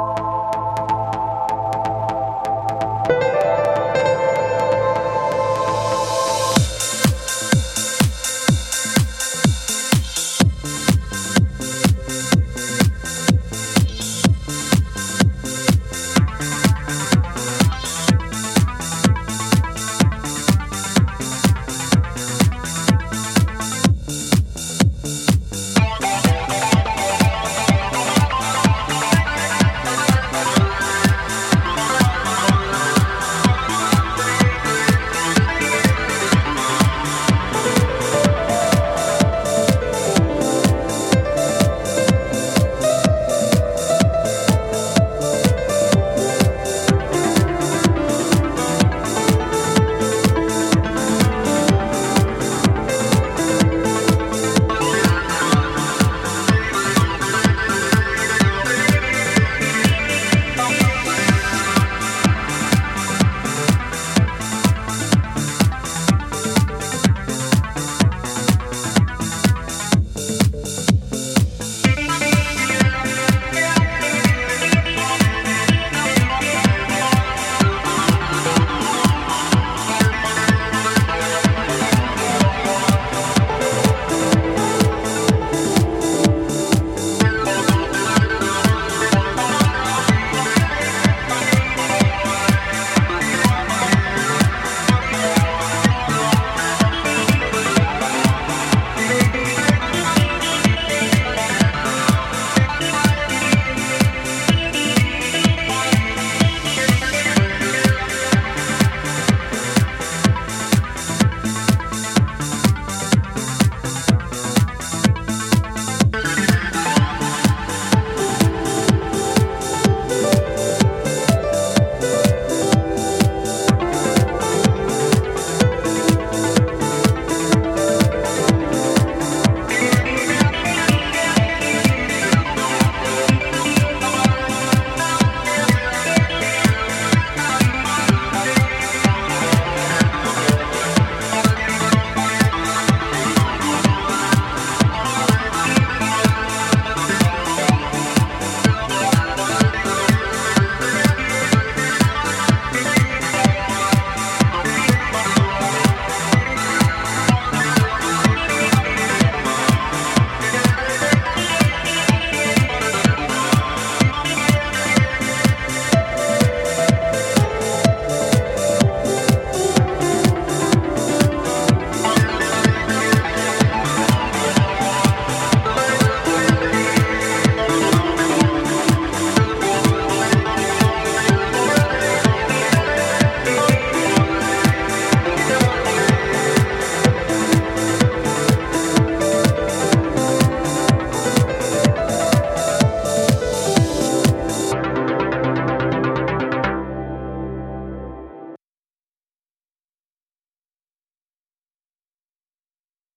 Bye.